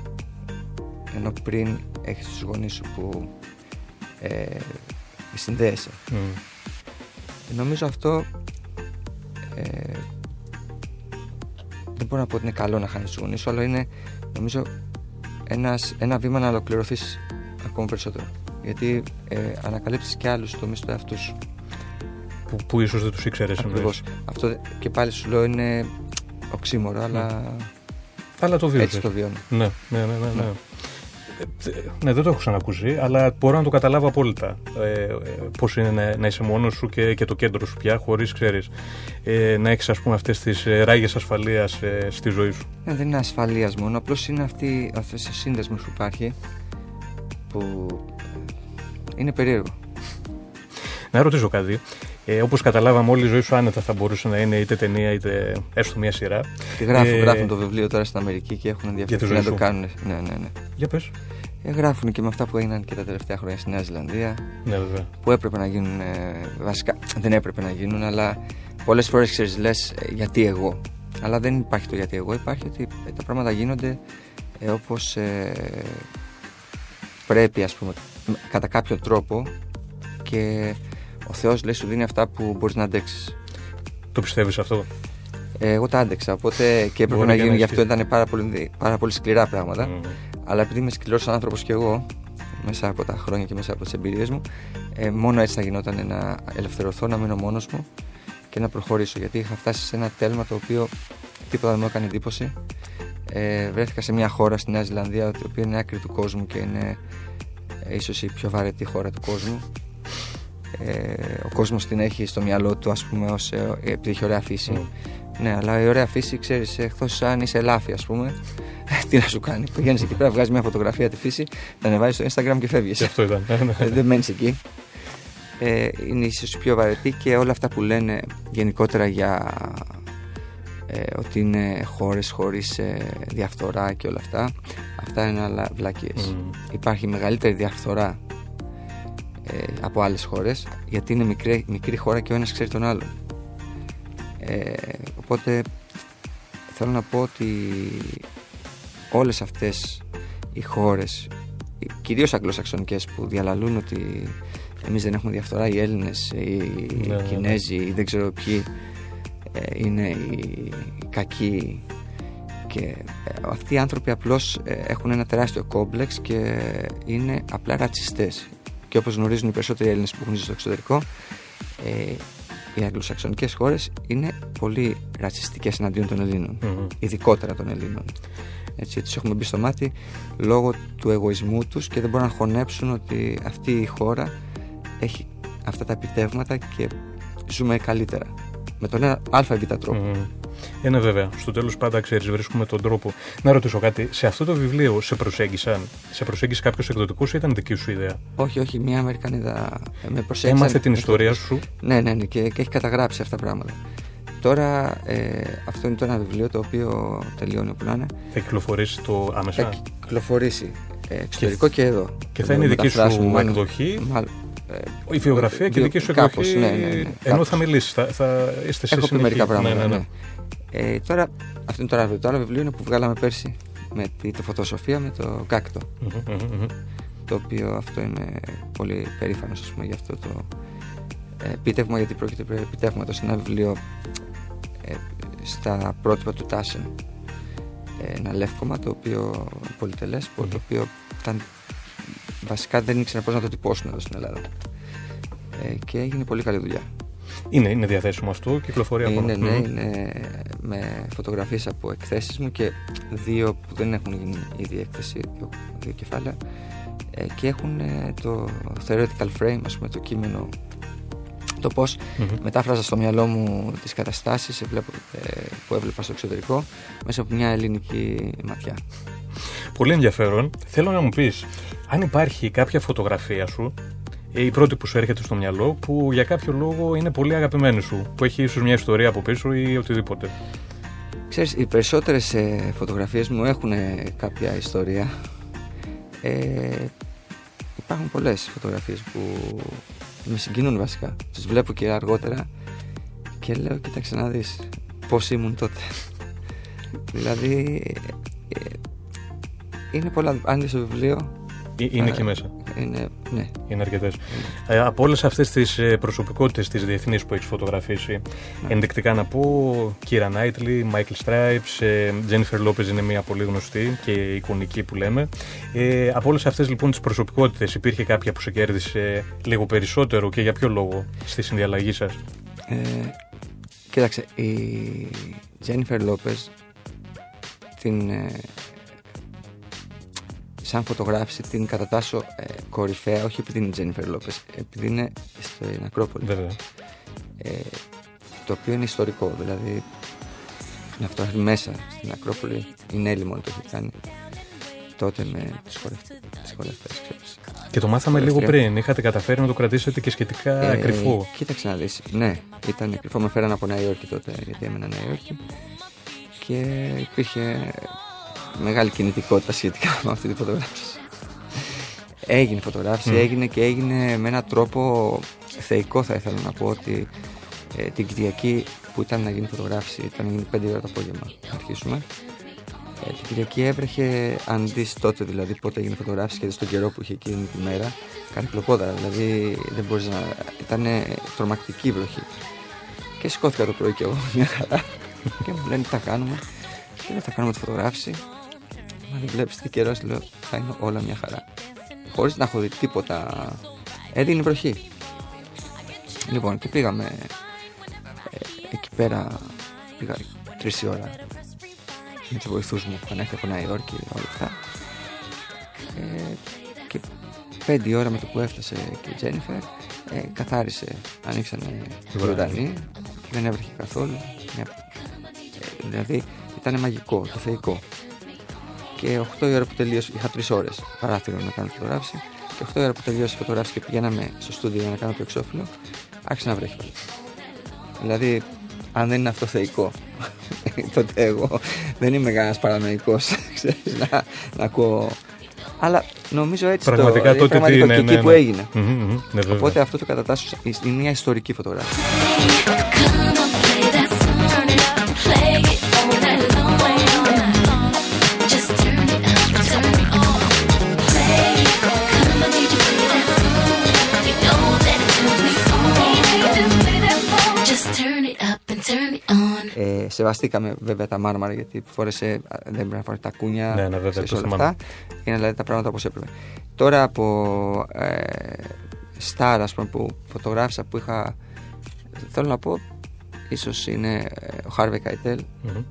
ενώ πριν έχεις τους γονείς σου που ε, συνδέεσαι. Μμ. Νομίζω αυτό ε, δεν μπορώ να πω ότι είναι καλό να χάνεις τους γονείς σου, αλλά είναι νομίζω ένας, ένα βήμα να ολοκληρωθείς ακόμα περισσότερο. Γιατί ε, ανακαλύψεις και άλλους τομείς του εαυτού σου. Που, που ίσως δεν τους ήξερες. Ακριβώς. Αυτό και πάλι σου λέω είναι οξύμορο, αλλά Αλλά το βίωσες. έτσι το βιώνω. Ναι, ναι, ναι, ναι. ναι. Ε, Ναι, δεν το έχω ξανακούσει, αλλά μπορώ να το καταλάβω απόλυτα. Ε, ε, Πώς είναι να, να είσαι μόνος σου και, και το κέντρο σου πια, χωρίς ξέρεις ε, να έχεις ας πούμε αυτές τις ε, ράγες ασφαλείας ε, στη ζωή σου. Ε, δεν είναι ασφαλείας μόνο, απλώς είναι αυτή, αυτός ο σύνδεσμος που υπάρχει που ε, είναι περίεργο. Να ρωτήσω κάτι. Ε, Όπως καταλάβαμε, όλη η ζωή σου άνετα θα μπορούσε να είναι είτε ταινία είτε έστω μια σειρά. Τι γράφουν, ε, γράφουν το βιβλίο τώρα στην Αμερική και έχουν ενδιαφέρον να το κάνουν. Ναι, ναι, ναι. Για πες. Ε, γράφουν και με αυτά που έγιναν και τα τελευταία χρόνια στη Νέα Ζηλανδία. Ναι, βέβαια. Που έπρεπε να γίνουν. Ε, βασικά δεν έπρεπε να γίνουν, αλλά πολλές φορές ξέρεις, λες γιατί εγώ. Αλλά δεν υπάρχει το γιατί εγώ. Υπάρχει ότι τα πράγματα γίνονται ε, όπως ε, πρέπει, ας πούμε, κατά κάποιο τρόπο και ο Θεός λέει σου δίνει αυτά που μπορείς να αντέξεις. Το πιστεύεις αυτό; Ε, εγώ τα άντεξα. Οπότε και έπρεπε να γίνουν γι' αυτό ήταν πάρα πολύ, πάρα πολύ σκληρά πράγματα. Mm. Αλλά επειδή είμαι σκληρός άνθρωπος κι εγώ, μέσα από τα χρόνια και μέσα από τις εμπειρίες μου, ε, μόνο έτσι θα γινόταν να ελευθερωθώ, να μείνω μόνος μου και να προχωρήσω. Γιατί είχα φτάσει σε ένα τέλμα το οποίο τίποτα δεν μου έκανε εντύπωση. Ε, βρέθηκα σε μια χώρα στη Νέα Ζηλανδία, η οποία είναι άκρη του κόσμου και είναι ε, ίσως η πιο βαρετή χώρα του κόσμου. Ε, ο κόσμος την έχει στο μυαλό του, ας πούμε, ως, ε, επειδή έχει ωραία φύση. Mm. Ναι, αλλά η ωραία φύση, ξέρεις, εκτό αν είσαι ελάφι, ας πούμε, τι να σου κάνει. Πηγαίνεις εκεί πέρα, βγάζεις μια φωτογραφία τη φύση, τα ανεβάζεις στο Instagram και φεύγεις. Αυτό ήταν. Ναι, ναι. Ε, δεν μένεις εκεί. Ε, είναι ίσως πιο βαρετή και όλα αυτά που λένε γενικότερα για ε, ότι είναι χώρες χωρίς ε, διαφθορά και όλα αυτά αυτά είναι άλλα βλακίες mm. υπάρχει μεγαλύτερη διαφθορά ε, από άλλες χώρες γιατί είναι μικρή, μικρή χώρα και ο ένας ξέρει τον άλλον ε, οπότε θέλω να πω ότι όλες αυτές οι χώρες κυρίως αγγλοσαξονικές που διαλαλούν ότι εμείς δεν έχουμε διαφθορά οι Έλληνες, οι ναι, ναι, ναι. Κινέζοι ή δεν ξέρω ποιοι ε, είναι οι κακοί και ε, αυτοί οι άνθρωποι απλώς ε, έχουν ένα τεράστιο κόμπλεξ και είναι απλά ρατσιστές και όπως γνωρίζουν οι περισσότεροι Έλληνες που έχουν ζήσει στο εξωτερικό οι αγγλοσαξονικές χώρες είναι πολύ ρατσιστικές εναντίον των Ελλήνων ειδικότερα των Ελλήνων έτσι, τους έχουμε μπει στο μάτι λόγω του εγωισμού τους και δεν μπορούν να χωνέψουν ότι αυτή η χώρα έχει αυτά τα επιτεύγματα και ζούμε καλύτερα με τον ένα α ή τρόπο. Mm. Είναι βέβαια. Στο τέλος πάντα ξέρεις, βρίσκουμε τον τρόπο. Να ρωτήσω κάτι. Σε αυτό το βιβλίο σε προσέγγισαν, σε προσέγγισε κάποιος εκδοτικός ή ήταν δική σου ιδέα; Όχι, όχι. Μια Αμερικανίδα με προσέγγισε. Έμαθε την ιστορία σου; Ναι, ναι, ναι. Και, και έχει καταγράψει αυτά τα πράγματα. Τώρα ε, αυτό είναι το ένα βιβλίο το οποίο τελειώνει όπου να είναι. Θα κυκλοφορήσει το άμεσα; Θα κυκλοφορήσει ε, εξωτερικό και, και εδώ. Και θα είναι η δική σου εκδοχή; Μάλλον, η βιογραφία και η δική σου εκδοχή; Ναι, ναι, ναι, ενώ θα μιλήσεις, θα, θα είστε σε Έχω πει μερικά πράγματα. Ναι, ναι, ναι. Ε, τώρα, αυτό είναι το άλλο, το άλλο βιβλίο είναι που βγάλαμε πέρσι με τη, τη φωτοσοφία με το κάκτο. Το οποίο αυτό είμαι πολύ περήφανος για αυτό το επίτευγμα, γιατί πρόκειται περί επιτεύγματος. ένα βιβλίο ε, στα πρότυπα του Τάσεν. Ε, ένα λεύκομα το οποίο πολυτελές, το οποίο ήταν βασικά δεν ήξερα πώς να το τυπώσουν εδώ στην Ελλάδα. Ε, και έγινε πολύ καλή δουλειά. Είναι, είναι διαθέσιμο αυτό, κυκλοφορεί ακόμα. Είναι, ναι, είναι με φωτογραφίες από εκθέσεις μου και δύο που δεν έχουν γίνει ήδη έκθεση, δύο, δύο κεφάλαια. Ε, και έχουν ε, το theoretical frame, ας πούμε, το κείμενο το πώς mm-hmm. μετάφραζα στο μυαλό μου τις καταστάσεις ε, που έβλεπα στο εξωτερικό μέσα από μια ελληνική ματιά. Πολύ ενδιαφέρον. Θέλω να μου πεις, αν υπάρχει κάποια φωτογραφία σου, η πρώτη που σου έρχεται στο μυαλό, που για κάποιο λόγο είναι πολύ αγαπημένη σου, που έχει ίσως μια ιστορία από πίσω ή οτιδήποτε. Ξέρεις, οι περισσότερες ε, φωτογραφίες μου έχουν κάποια ιστορία. Ε, υπάρχουν πολλές φωτογραφίες που με συγκινούν βασικά. Τις βλέπω και αργότερα και λέω, κοίταξε να δεις πώς ήμουν τότε. δηλαδή, ε, είναι πολλά. Αν στο βιβλίο. Ε, είναι ε, και μέσα. Είναι, ναι. Είναι αρκετές. Ε, από όλες αυτές τις προσωπικότητες της διεθνής που έχεις φωτογραφίσει, ναι. ενδεικτικά να πω Κύρα Νάιτλι, Μάικλ Στράιπ, Τζένιφερ Λόπεζ είναι μια πολύ γνωστή και εικονική που λέμε. Ε, από όλες αυτές λοιπόν τις προσωπικότητες, υπήρχε κάποια που σε κέρδισε λίγο περισσότερο και για ποιο λόγο στη συνδιαλλαγή σας; Ε, κοίταξε, η Τζένιφερ Λόπεζ την σαν φωτογράφηση την κατατάσσω ε, κορυφαία, όχι επειδή είναι η Τζένιφερ Λόπες, επειδή είναι στην Ακρόπολη. Βέβαια. Ε, το οποίο είναι ιστορικό, δηλαδή να φωτογραφεί μέσα στην Ακρόπολη, η Νέλη μόνο το έχει κάνει. τότε με τις χορευτές. Και το μάθαμε λίγο πριν. Είχατε καταφέρει να το κρατήσετε και σχετικά ε, κρυφό. Κοίταξε να δεις. Ναι, ήταν κρυφό. Με φέραν από Νέα Υόρκη τότε, γιατί έμενα Νέα Υόρκη. Και υπήρχε μεγάλη κινητικότητα σχετικά με αυτή τη φωτογράφηση. Έγινε φωτογράφηση, έγινε και έγινε με έναν τρόπο θεϊκό θα ήθελα να πω ότι ε, την Κυριακή που ήταν να γίνει φωτογράφηση, ήταν να γίνει 5 ώρα το απόγευμα να αρχίσουμε. Ε, την Κυριακή έβρεχε, αν δεις τότε δηλαδή πότε έγινε φωτογράφηση και στον καιρό που είχε εκείνη τη μέρα, κάνει κλοπόδαρα. Δηλαδή δεν μπορείς να. ήταν τρομακτική η βροχή. Και σηκώθηκα το πρωί και εγώ μια χαρά και μου λένε τι θα κάνουμε. Και λέω θα κάνουμε τη φωτογράφηση. Μα δεν βλέπεις τι καιρός, λέω θα είναι όλα μια χαρά. Χωρίς να έχω δει τίποτα. Έδινε βροχή. Λοιπόν, και πήγαμε ε, εκεί πέρα. Πήγα τρεις ώρα με τους βοηθούς μου που έρθει από Νέα Υόρκη όλα αυτά. Ε, και πέντε ώρα με το που έφτασε και η Τζένιφερ, ε, καθάρισε, ανοίξανε ζωντανή, δεν έβρεχε καθόλου. Μια, ε, δηλαδή ήταν μαγικό, το θεϊκό. Και 8 η ώρα που τελείωσε, είχα 3 ώρες παράθυρο να κάνω φωτογράφηση. Και 8 η ώρα που τελείωσε η φωτογράφηση και πηγαίναμε στο στούντιο να κάνω το εξώφυλλο, άρχισε να βρέχει. Δηλαδή, αν δεν είναι αυτό θεϊκό, τότε εγώ δεν είμαι κανένας παρανοϊκός να, να ακούω. Αλλά νομίζω έτσι πραγματικά το, τότε τι είναι, ναι, που ναι. έγινε. Ναι, Οπότε αυτό το κατατάσσω είναι μια ιστορική φωτογράφία. Σεβαστήκαμε βέβαια τα μάρμαρα γιατί φόρεσε, δεν πρέπει να φορέσει τα κούνια ναι, ναι, βέβαια, σε όλα αυτά. Για να δηλαδή τα πράγματα όπως έπρεπε. Τώρα από ε, στάρα που φωτογράφησα που είχα θέλω να πω ίσως είναι ε, ο Χάρβε Καϊτέλ mm-hmm.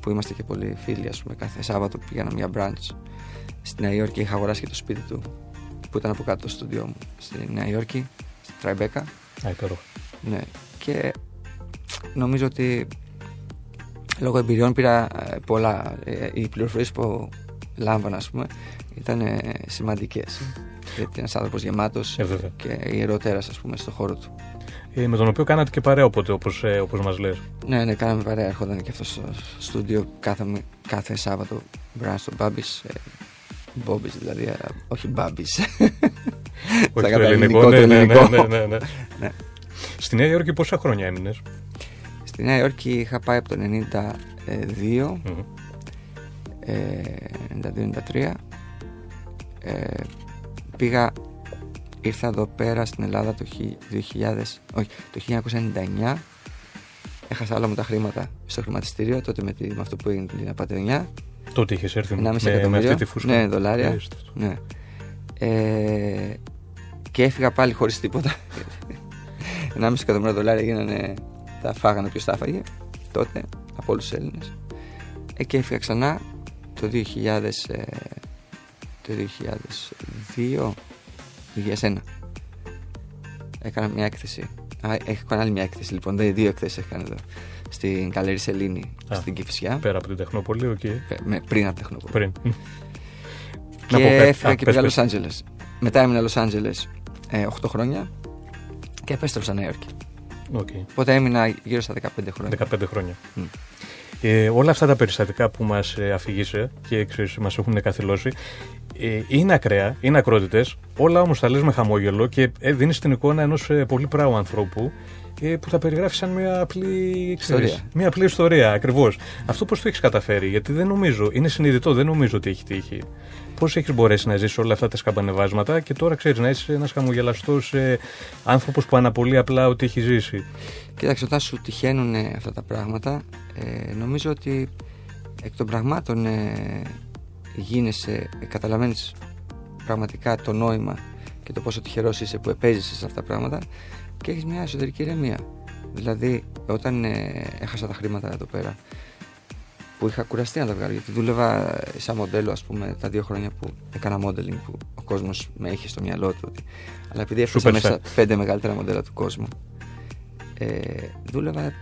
που είμαστε και πολύ φίλοι ας πούμε κάθε Σάββατο που πήγαινα μια branch στη Νέα Υόρκη είχα αγοράσει και το σπίτι του που ήταν από κάτω το στούντιό μου στη Νέα Υόρκη, στη Τραϊμπέκα. Α, ναι. Και νομίζω ότι λόγω εμπειριών πήρα ε, πολλά. Ε, οι πληροφορίες που λάμβανα, ας πούμε, ήταν σημαντικές. Γιατί είναι ένας άνθρωπος γεμάτος ε, και ιεροτέρα, ας πούμε, στον χώρο του. Ε, με τον οποίο κάνατε και παρέα οπότε, όπως, ε, όπως μας λες. Ναι, ναι, κάναμε παρέα. Έρχονταν και αυτός στο στούντιο κάθε, κάθε Σάββατο. Μπρά στο Μπάμπης. Ε, Μπόμπης δηλαδή, ε, όχι Μπάμπης. όχι το ελληνικό, ναι, ναι, ναι, ναι, ναι. ναι. Στη Νέα Υόρκη πόσα χρόνια έμεινες; Στη Νέα Υόρκη είχα πάει από το 92, 92-93. Ε, πήγα, ήρθα εδώ πέρα στην Ελλάδα το 2000, όχι, το 1999. Έχασα όλα μου τα χρήματα στο χρηματιστήριο, τότε με, με αυτό που έγινε την απαταιωνιά. Τότε είχες έρθει με, με, αυτή τη φούσκα. Ναι, δολάρια. Ναι. Ε, και έφυγα πάλι χωρίς τίποτα. 1,5 εκατομμύρια δολάρια γίνανε τα φάγανε ποιος τα έφαγε τότε από όλους τους Έλληνες. Ε, και έφυγα ξανά το 2000, ε, το 2002, 2001. Έκανα μια έκθεση. Α, έχω κάνει άλλη μια έκθεση λοιπόν. Δύο έκθεση έκανα εδώ. Στην Καλέρη Σελήνη, στην Κυφσιά. Πέρα από την Τεχνόπολη, okay. Με, πριν από την Τεχνόπολη. Πριν. Και έφυγα και πήγα Λος Άντζελες. Μετά έμεινα Λος Άντζελες 8 χρόνια και επέστρεψα Νέα Υόρκη. Okay. Οπότε έμεινα γύρω στα 15 χρόνια. 15 χρόνια. Mm. Ε, όλα αυτά τα περιστατικά που μας ε, αφήγησε και μας έχουν καθυλώσει ε, είναι ακραία, είναι ακρότητες. Όλα όμως τα λες με χαμόγελο και ε, δίνεις την εικόνα ενός ε, πολύ πράου ανθρώπου ε, που τα περιγράφεις σαν μια απλή ιστορία. Μια απλή ιστορία, ακριβώς. Αυτό πώς το έχεις καταφέρει, γιατί δεν νομίζω, είναι συνειδητό, δεν νομίζω ότι έχει τύχει. Πώς έχεις μπορέσει να ζήσει όλα αυτά τα σκαμπανεβάσματα και τώρα ξέρεις να είσαι ένας χαμογελαστός ε, άνθρωπος που αναπολύει απλά ότι έχει ζήσει; Κοίταξε, όταν σου τυχαίνουν αυτά τα πράγματα, ε, νομίζω ότι εκ των πραγμάτων ε, γίνεσαι, ε, καταλαβαίνεις πραγματικά το νόημα και το πόσο τυχερός είσαι που επέζησε σε αυτά τα πράγματα και έχεις μια εσωτερική ηρεμία. Δηλαδή, όταν ε, έχασα τα χρήματα εδώ πέρα, που είχα κουραστεί να τα βγάλω, γιατί δούλευα σαν μοντέλο, ας πούμε, τα δύο χρόνια που έκανα modeling, που ο κόσμος με είχε στο μυαλό του. Αλλά επειδή έφτασα μέσα στα πέντε μεγαλύτερα μοντέλα του κόσμου, ε, δούλευα. Ε,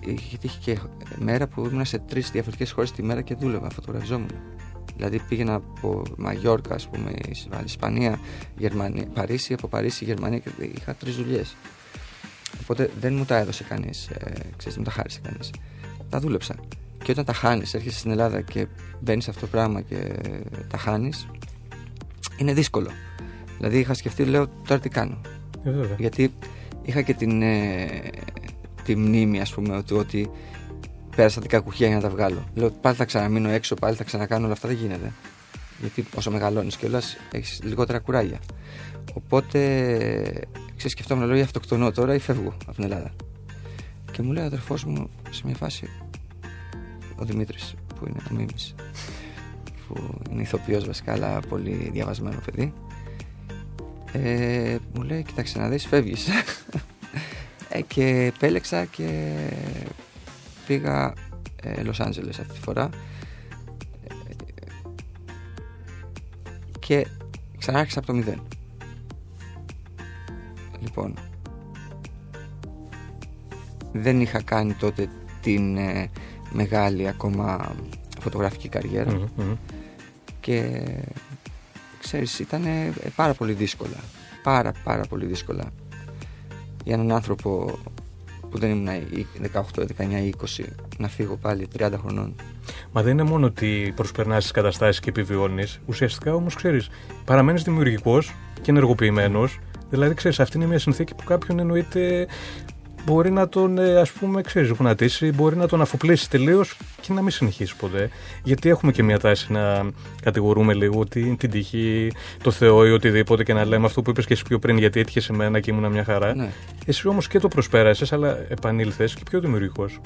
είχε τύχει και μέρα που ήμουν σε τρεις διαφορετικές χώρες τη μέρα και δούλευα, φωτογραφιζόμουν. Δηλαδή πήγαινα από Μαγιόρκα, ας πούμε, Ισπανία, Γερμανία, Παρίσι, από Παρίσι, Γερμανία και είχα τρεις δουλειές. Οπότε δεν μου τα έδωσε κανείς, ε, ξέρεις, δεν μου τα χάρισε κανείς. Τα δούλεψα. Και όταν τα χάνεις, έρχεσαι στην Ελλάδα και μπαίνεις σε αυτό το πράγμα και τα χάνεις, είναι δύσκολο. Δηλαδή είχα σκεφτεί, λέω, τώρα τι κάνω. Ε, Γιατί είχα και την, ε, τη μνήμη, ας πούμε, ότι, ότι πέρασα την κακουχία για να τα βγάλω. Λέω, πάλι θα ξαναμείνω έξω, πάλι θα ξανακάνω όλα αυτά, δεν γίνεται. Γιατί όσο μεγαλώνεις κιόλας, έχεις λιγότερα κουράγια. Οπότε, ξέρεις, σκεφτόμουν, λέω, ή αυτοκτονώ τώρα ή φεύγω από την Ελλάδα. Και μου λέει ο αδερφός μου σε μια φάση, ο Δημήτρης, που είναι ο Μίμης, που είναι ηθοποιός βασικά, αλλά πολύ διαβασμένο παιδί. Ε, μου λέει, κοίταξε να δεις, φεύγεις. ε, και επέλεξα και πήγα ε, Λος Άντζελες αυτή τη φορά. Ε, και ξανάρχισα από το μηδέν. Λοιπόν, δεν είχα κάνει τότε την ε, μεγάλη ακόμα φωτογραφική και ξέρεις ήταν πάρα πολύ δύσκολα πάρα πάρα πολύ δύσκολα για έναν άνθρωπο που δεν ήμουν 18, 19, 20 να φύγω πάλι 30 χρονών. Μα δεν είναι μόνο ότι προσπερνάς τις καταστάσεις και επιβιώνεις. Ουσιαστικά όμως ξέρεις, παραμένεις δημιουργικός και ενεργοποιημένος. Δηλαδή, ξέρεις, αυτή είναι μια συνθήκη που κάποιον εννοείται μπορεί να τον, ε, ας πούμε, ξέρεις, γονατίσει, μπορεί να τον αφοπλίσει τελείως και να μην συνεχίσει ποτέ. Γιατί έχουμε και μια τάση να κατηγορούμε λίγο την, την τύχη, το Θεό ή οτιδήποτε και να λέμε αυτό που είπες και εσύ πιο πριν, γιατί έτυχε σε μένα και ήμουν μια χαρά. Ναι. Εσύ όμως και το προσπέρασες, αλλά επανήλθες και πιο δημιουργικός.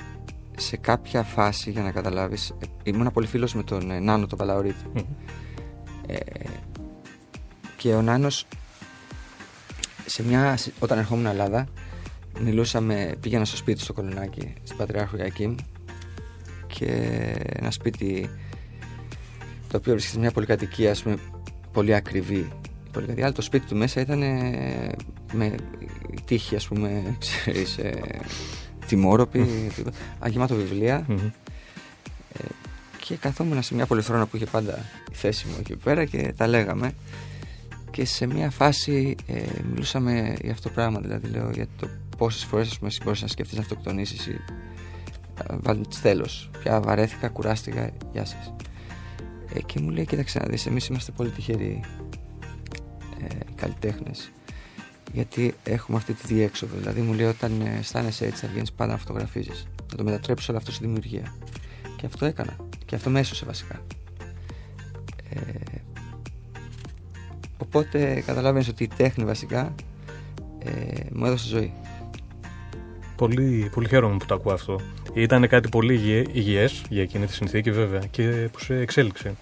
Σε κάποια φάση, για να καταλάβεις, ήμουν πολύ φίλος με τον ε, Νάνο τον Παλαωρίτη. Ε, και ο Νάνος, σε μια, όταν ερχόμουν Ελλάδα, μιλούσαμε, πήγαινα στο σπίτι στο Κολονάκι, στην Πατριάρχου Ιακήμ και ένα σπίτι το οποίο βρίσκεται σε μια πολυκατοικία ας πούμε, πολύ ακριβή πολυκατοικία, αλλά το σπίτι του μέσα ήταν με τύχη ας πούμε, ξέρεις, ε, τιμόρροπη, αγεμάτο βιβλία. Ε, και καθόμουν σε μια πολυθρόνα που είχε πάντα η θέση μου εκεί πέρα και τα λέγαμε. Και σε μια φάση ε, μιλούσαμε για αυτό το πράγμα δηλαδή λέω για το πόσες φορές μπορείς να σκεφτείς να αυτοκτονήσεις ή βάλει τέλος. Πια βαρέθηκα, κουράστηκα, γεια σας. Ε, και μου λέει: Κοίταξε να δεις, εμείς είμαστε πολύ τυχεροί ε, καλλιτέχνες. Γιατί έχουμε αυτή τη διέξοδο. Δηλαδή, μου λέει: Όταν ε, αισθάνεσαι έτσι, θα βγαίνεις πάντα να φωτογραφίζεις. Να το μετατρέψεις όλο αυτό στη δημιουργία. Και αυτό έκανα. Και αυτό με έσωσε βασικά. Ε, οπότε καταλάβαινε ότι η τέχνη βασικά ε, μου έδωσε ζωή. Πολύ, πολύ χαίρομαι που το ακούω αυτό. Ήταν κάτι πολύ υγιές για εκείνη τη συνθήκη βέβαια και που σε εξέλιξε.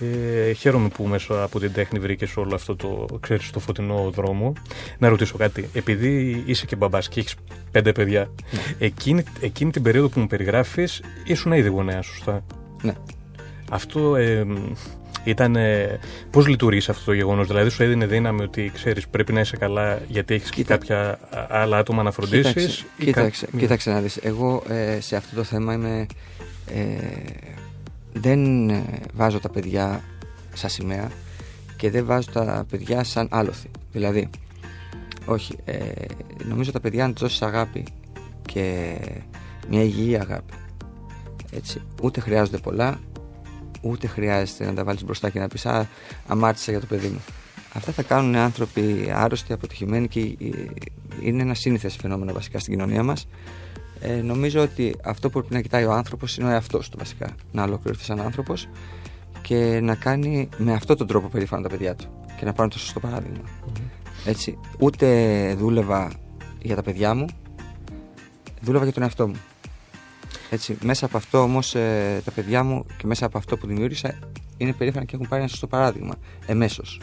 Ε, χαίρομαι που μέσα από την τέχνη βρήκες όλο αυτό το, ξέρεις, το φωτεινό δρόμο. Να ρωτήσω κάτι. Επειδή είσαι και μπαμπάς και έχεις πέντε παιδιά, ναι. εκείνη, εκείνη την περίοδο που μου περιγράφεις, ήσουν ήδη γονέας, σωστά; Ναι. Αυτό ε, ήταν. Πώς λειτουργεί αυτό το γεγονός, Δηλαδή, σου έδινε δύναμη ότι ξέρεις, πρέπει να είσαι καλά γιατί έχεις και κάποια άλλα άτομα να φροντίσεις. Κοίταξε, κοίταξε, κοίταξε να δεις. Εγώ ε, σε αυτό το θέμα είμαι. Ε, δεν ε, βάζω τα παιδιά σαν σημαία και δεν βάζω τα παιδιά σαν άλοθη. Δηλαδή, όχι. Ε, νομίζω τα παιδιά αν του δώσει αγάπη και μια υγιή αγάπη. Έτσι, ούτε χρειάζονται πολλά, ούτε χρειάζεται να τα βάλεις μπροστά και να πεις Α, αμάρτησα για το παιδί μου. Αυτά θα κάνουν άνθρωποι άρρωστοι, αποτυχημένοι και είναι ένα σύνηθες φαινόμενο βασικά στην κοινωνία μας. Ε, νομίζω ότι αυτό που πρέπει να κοιτάει ο άνθρωπος είναι ο εαυτός του βασικά. Να ολοκληρωθεί σαν άνθρωπος και να κάνει με αυτόν τον τρόπο περήφανα τα παιδιά του και να πάρουν το σωστό Έτσι, ούτε δούλευα για τα παιδιά μου, δούλευα για τον εαυτό μου. Έτσι, μέσα από αυτό όμως ε, τα παιδιά μου και μέσα από αυτό που δημιούργησα είναι περήφανα και έχουν πάρει ένα σωστό παράδειγμα. Εμέσως.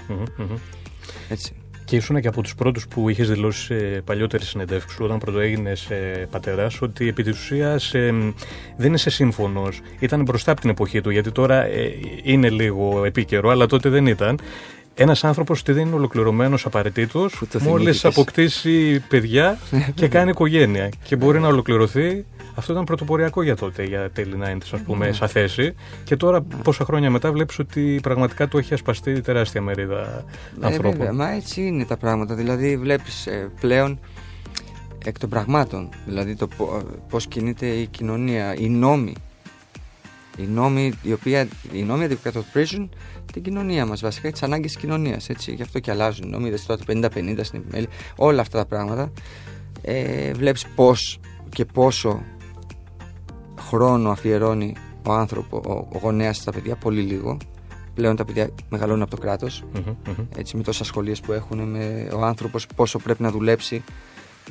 Έτσι. Και ήσουν και από τους πρώτους που είχες δηλώσει σε παλιότερη συνεντεύξη σου, όταν πρωτοέγινε ε, πατέρα, ότι επί της ουσίας ε, δεν είσαι σύμφωνος. Ήταν μπροστά από την εποχή του, γιατί τώρα ε, είναι λίγο επίκαιρο, αλλά τότε δεν ήταν. Ένας άνθρωπος ότι δεν είναι ολοκληρωμένος απαραίτητος μόλις αποκτήσει παιδιά και κάνει οικογένεια. Και μπορεί να ολοκληρωθεί Αυτό ήταν πρωτοποριακό για τότε, για τα Έλληνα ας πούμε, ναι. σαν θέση. Και τώρα, ναι. πόσα χρόνια μετά, βλέπεις ότι πραγματικά το έχει ασπαστεί τεράστια μερίδα ναι, ανθρώπων. Βέβαια, μα έτσι είναι τα πράγματα. Δηλαδή, βλέπεις ε, πλέον εκ των πραγμάτων. Δηλαδή, το πώς κινείται η κοινωνία, οι νόμοι. Οι νόμοι, οι, οποία, οι νόμοι αντικατοπτρίζουν την κοινωνία μας, βασικά τις ανάγκες της κοινωνίας. Γι' αυτό και αλλάζουν οι νόμοι, το 50-50 στην επιμέλεια, όλα αυτά τα πράγματα. Ε, Βλέπεις πώς και πόσο χρόνο αφιερώνει ο άνθρωπο, ο, ο γονέας στα παιδιά, πολύ λίγο. Πλέον τα παιδιά μεγαλώνουν από το κρατο Έτσι, με τόσες ασχολίες που έχουν, με ο άνθρωπος πόσο πρέπει να δουλέψει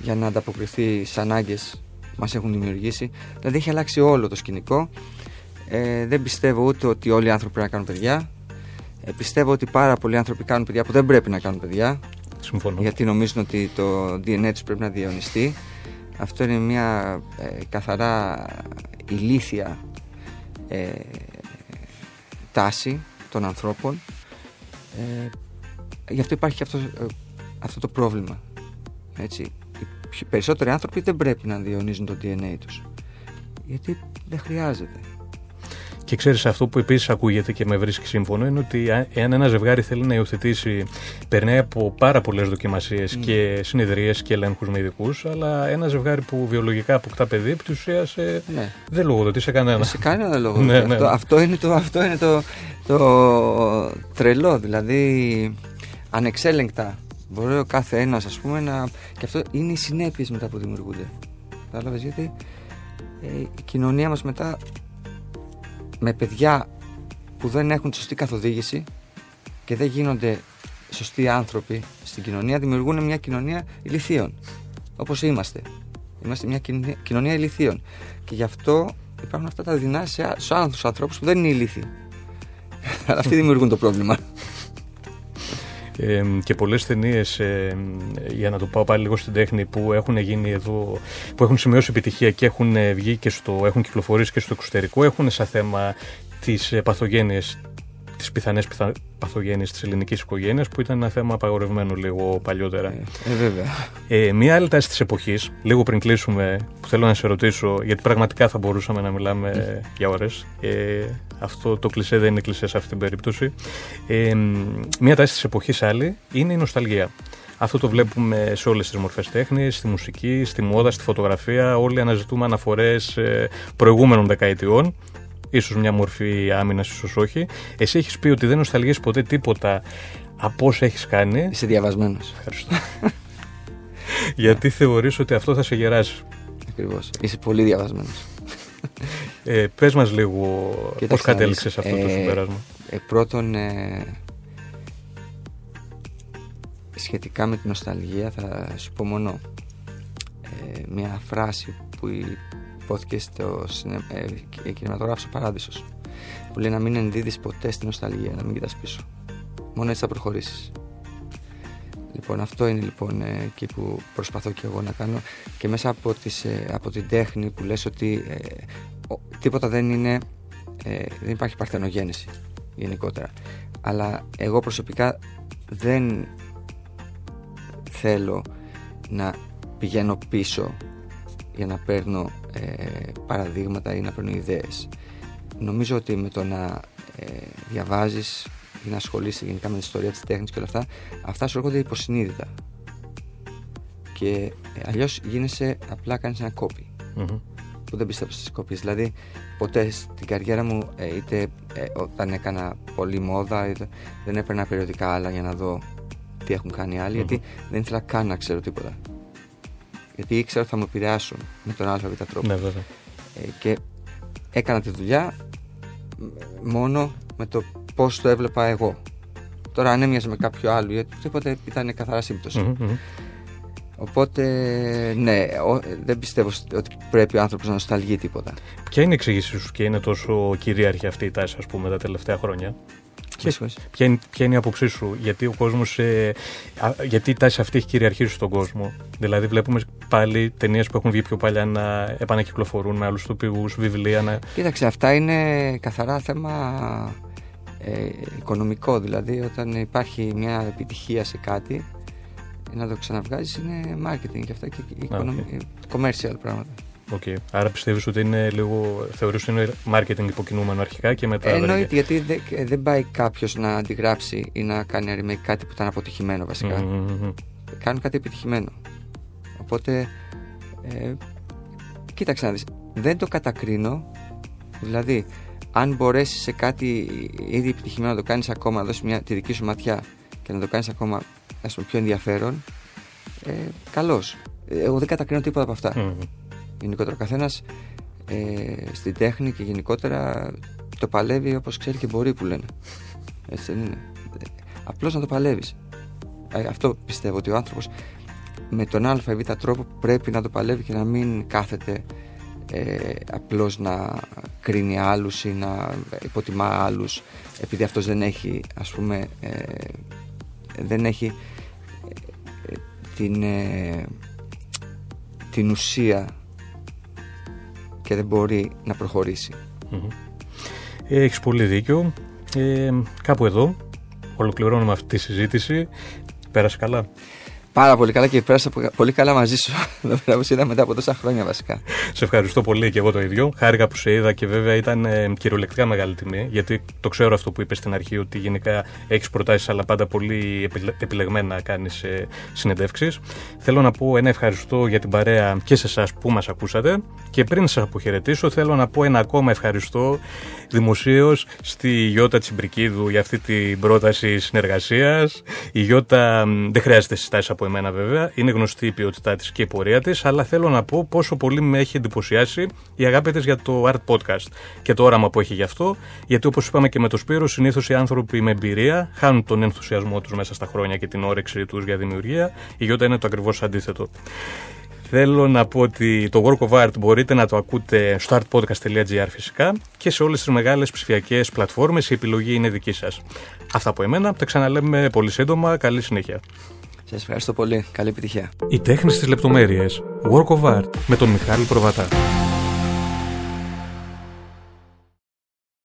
για να ανταποκριθεί στις ανάγκες που μας έχουν δημιουργήσει. Δηλαδή έχει αλλάξει όλο το σκηνικό. Ε, δεν πιστεύω ούτε ότι όλοι οι άνθρωποι πρέπει να κάνουν παιδιά. Ε, πιστεύω ότι πάρα πολλοί άνθρωποι κάνουν παιδιά που δεν πρέπει να κάνουν παιδιά. Συμφωνώ. Γιατί νομίζουν ότι το DNA τους πρέπει να διαιωνιστεί. Αυτό είναι μια ε, καθαρά ηλίθια ε, τάση των ανθρώπων. Ε, γι' αυτό υπάρχει αυτό, ε, αυτό το πρόβλημα. Έτσι. Οι περισσότεροι άνθρωποι δεν πρέπει να διαιωνίζουν το DNA τους. Γιατί δεν χρειάζεται. Και ξέρεις, αυτό που επίσης ακούγεται και με βρίσκει σύμφωνο είναι ότι εάν ένα ζευγάρι θέλει να υιοθετήσει, περνάει από πάρα πολλές δοκιμασίες mm. και συνεδρίε και ελέγχους με ειδικούς, αλλά ένα ζευγάρι που βιολογικά αποκτά παιδί, επί της ουσίας ε, ναι. δεν λογοδοτεί σε κανένα. Σε κανένα λόγο. ναι, ναι. Αυτό, αυτό, είναι, το, αυτό είναι το, το τρελό. Δηλαδή, ανεξέλεγκτα μπορεί ο κάθε ένας, ας πούμε, να. και αυτό είναι οι συνέπειες μετά που δημιουργούνται. Κατάλαβες γιατί ε, η κοινωνία μας μετά με παιδιά που δεν έχουν σωστή καθοδήγηση και δεν γίνονται σωστοί άνθρωποι στην κοινωνία, δημιουργούν μια κοινωνία ηλικίων. Όπως είμαστε. Είμαστε μια κοινωνία ηλικίων. Και γι' αυτό υπάρχουν αυτά τα δεινά σε άλλους ανθρώπους που δεν είναι ηλίθιοι. Αλλά αυτοί δημιουργούν το πρόβλημα. Ε, και πολλές ταινίες, ε, για να το πάω πάλι λίγο στην τέχνη, που έχουν γίνει εδώ, που έχουν σημειώσει επιτυχία και έχουν βγει και στο, έχουν κυκλοφορήσει και στο εξωτερικό, έχουν σαν θέμα τις παθογένειες τις πιθανές πιθα... παθογένειες της ελληνικής οικογένειας, που ήταν ένα θέμα απαγορευμένο λίγο παλιότερα. Ε, ε βέβαια. Ε, μία άλλη τάση της εποχής, λίγο πριν κλείσουμε, που θέλω να σε ρωτήσω, γιατί πραγματικά θα μπορούσαμε να μιλάμε για ώρες. Ε, αυτό το κλισέ δεν είναι κλισέ σε αυτή την περίπτωση. Ε, μία τάση της εποχής άλλη είναι η νοσταλγία. Αυτό το βλέπουμε σε όλες τις μορφές τέχνης, στη μουσική, στη μόδα, στη φωτογραφία. Όλοι αναζητούμε αναφορές ε, προηγούμενων δεκαετιών ίσως μια μορφή άμυνας, ίσως όχι. Εσύ έχεις πει ότι δεν νοσταλγείς ποτέ τίποτα από όσα έχεις κάνει. Είσαι διαβασμένος. Ευχαριστώ. Γιατί θεωρείς ότι αυτό θα σε γεράσει. Ακριβώς. Είσαι πολύ διαβασμένος. Ε, πες μας λίγο πώς κατέληξες αυτό το ε, συμπέρασμα. Ε, πρώτον, ε, σχετικά με την νοσταλγία θα σου πω μόνο ε, μια φράση που υπόθηκε στο ε, κινηματογράφος Παράδεισος. Που λέει να μην ενδίδεις ποτέ στην νοσταλγία, να μην κοιτάς πίσω. Μόνο έτσι θα προχωρήσεις. Λοιπόν, αυτό είναι λοιπόν ε, εκεί που προσπαθώ και εγώ να κάνω και μέσα από, τις, ε, από την τέχνη που λες ότι ε, τίποτα δεν είναι, δεν υπάρχει παρθενογέννηση γενικότερα. Αλλά εγώ προσωπικά δεν θέλω να πηγαίνω πίσω για να παίρνω ε, παραδείγματα ή να παίρνω ιδέες. Νομίζω ότι με το να ε, διαβάζεις ή να ασχολείσαι γενικά με την ιστορία της τέχνης και όλα αυτά, αυτά σου έρχονται υποσυνείδητα. Και ε, αλλιώς γίνεσαι, απλά κάνεις ένα κόπι. Που δεν πιστεύω στις κόπιες. Δηλαδή, ποτέ στην καριέρα μου, ε, είτε ε, όταν έκανα πολύ μόδα, είτε, δεν έπαιρνα περιοδικά άλλα για να δω τι έχουν κάνει άλλοι, γιατί δεν ήθελα καν να ξέρω τίποτα γιατί ήξερα ότι θα μου επηρεάσουν με τον ΑΒ τρόπο. Ναι, βέβαια. Ε, και έκανα τη δουλειά μόνο με το πώς το έβλεπα εγώ. Τώρα αν έμοιαζε με κάποιο άλλο ή οτιδήποτε ήταν καθαρά Οπότε, ναι, δεν πιστεύω ότι πρέπει ο άνθρωπος να νοσταλγεί τίποτα. Ποια είναι η εξήγησή σου και είναι τόσο κυρίαρχη αυτή η τάση, ας πούμε, τα τελευταία χρόνια; Και ποια, είναι, ποια είναι η άποψή σου, γιατί ο κόσμος, ε, γιατί η τάση αυτή έχει κυριαρχήσει στον κόσμο; Δηλαδή, βλέπουμε πάλι ταινίες που έχουν βγει πιο παλιά να επανακυκλοφορούν με άλλους τοπικού, βιβλία. Να... Κοίταξε, αυτά είναι καθαρά θέμα ε, οικονομικό. Δηλαδή, όταν υπάρχει μια επιτυχία σε κάτι, να το ξαναβγάζεις είναι marketing και αυτά και okay. commercial πράγματα. Okay. Άρα πιστεύεις ότι είναι λίγο. Θεωρείς ότι είναι marketing υποκινούμενο αρχικά και μετά. Εννοείται, γιατί δεν, δεν πάει κάποιος να αντιγράψει ή να κάνει remake κάτι που ήταν αποτυχημένο βασικά. Mm-hmm. Κάνουν κάτι επιτυχημένο. Οπότε. Ε, κοίταξε να δεις. Δεν το κατακρίνω. Δηλαδή, αν μπορέσεις σε κάτι ήδη επιτυχημένο να το κάνεις ακόμα, να δώσεις μια, τη δική σου ματιά και να το κάνεις ακόμα ας πούμε, πιο ενδιαφέρον, ε, καλώ. Εγώ δεν κατακρίνω τίποτα από αυτά. Mm. Γενικότερα, ο καθένας ε, στην τέχνη και γενικότερα το παλεύει όπως ξέρει και μπορεί που λένε. Έτσι δεν είναι. Απλώς να το παλεύεις. Ε, αυτό πιστεύω ότι ο άνθρωπος με τον α ή β τρόπο πρέπει να το παλεύει και να μην κάθεται ε, απλώς να κρίνει άλλους ή να υποτιμά άλλους επειδή αυτός δεν έχει ας πούμε ε, δεν έχει ε, την, ε, την ουσία και δεν μπορεί να προχωρήσει. Mm-hmm. Έχεις πολύ δίκιο. Ε, κάπου εδώ ολοκληρώνουμε αυτή τη συζήτηση. Πέρασε καλά. Πάρα πολύ καλά και πέρασα πολύ καλά μαζί σου. Εδώ πέρα που είδα μετά από τόσα χρόνια βασικά. Σε ευχαριστώ πολύ και εγώ το ίδιο. Χάρηκα που σε είδα και βέβαια ήταν ε, κυριολεκτικά μεγάλη τιμή. Γιατί το ξέρω αυτό που είπες στην αρχή, ότι γενικά έχεις προτάσεις, αλλά πάντα πολύ επιλεγμένα να κάνεις ε, συνεντεύξεις. Θέλω να πω ένα ευχαριστώ για την παρέα και σε εσάς που μας ακούσατε. Και πριν σας αποχαιρετήσω, θέλω να πω ένα ακόμα ευχαριστώ δημοσίως στη Γιώτα Τσιμπρικίδου για αυτή την πρόταση συνεργασίας. Η Γιώτα δεν χρειάζεται συστάσεις από εμένα βέβαια, είναι γνωστή η ποιότητά της και η πορεία της, αλλά θέλω να πω πόσο πολύ με έχει εντυπωσιάσει η αγάπη της για το Art Podcast και το όραμα που έχει γι' αυτό, γιατί όπως είπαμε και με το Σπύρο, συνήθως οι άνθρωποι με εμπειρία χάνουν τον ενθουσιασμό τους μέσα στα χρόνια και την όρεξη τους για δημιουργία. Η Γιώτα είναι το ακριβώς αντίθετο. Θέλω να πω ότι το Work of Art μπορείτε να το ακούτε στο artpodcast.gr φυσικά και σε όλες τις μεγάλες ψηφιακές πλατφόρμες η επιλογή είναι δική σας. Αυτά από εμένα, τα ξαναλέμε πολύ σύντομα, καλή συνέχεια. Σας ευχαριστώ πολύ, καλή επιτυχία. Η τέχνη στις λεπτομέρειες, Work of Art με τον Μιχάλη Προβατά.